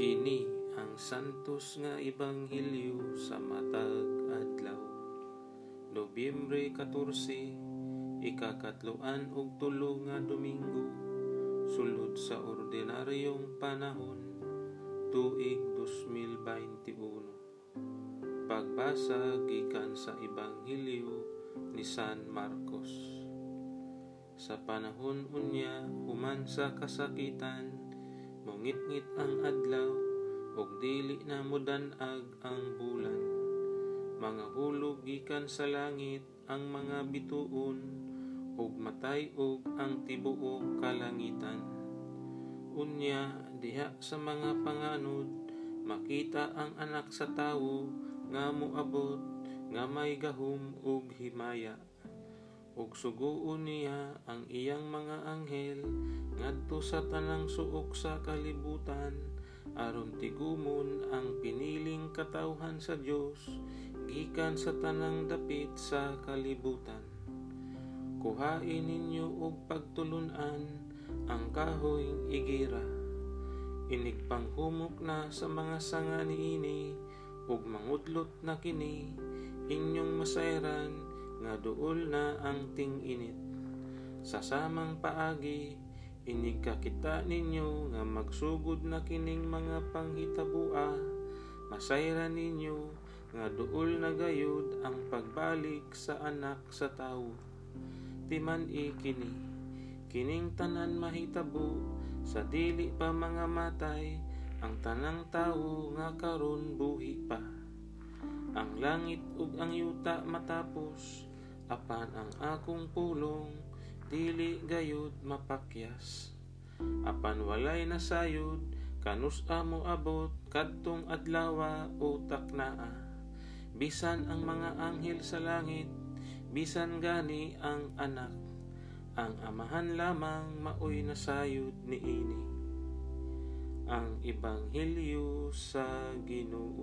Kini ang santos nga ebanghelyo sa matag adlaw. Nobyembre 14, ikakatloan og tulo nga Domingo, sulod sa ordinaryong panahon, tuig 2021. Pagbasa gikan sa ebanghelyo ni San Marcos. Sa panahon unya human sa kasakitan, mungit-ngit ang adlaw, ug dili na mudanag ang bulan. Mga hulog gikan sa langit ang mga bituon, ug matay ug ang tibuok kalangitan. Unya diha sa mga panganod, makita ang anak sa tawo nga moabot nga may gahom ug himaya ug suguon niya ang iyang mga anghel ngadto sa tanang suok sa kalibutan aron tigumon ang piniling katawhan sa Dios gikan sa tanang dapit sa kalibutan kuhain ninyo og pagtulunan ang kahoy igira inig panghumok na sa mga sanga niini ug mangudlot na kini inyong masayran nga duol na ang ting-init. Sa samang paagi, inig kakita ninyo nga magsugod na kining mga panghitabua, masayran ninyo nga duol na gayud ang pagbalik sa anak sa tawo. Timan i kini, kining tanan mahitabo sa dili pa mga matay, ang tanang tawo nga karon buhi pa. Ang langit ug ang yuta matapos, apan ang akong pulong dili gayud mapakyas. Apan walay nasayod, kanus amo abot kadtong adlawa utak naa. Bisan ang mga anghel sa langit, bisan gani ang anak. Ang amahan lamang maoy nasayod niini ang Ebanghelyo sa Ginoo.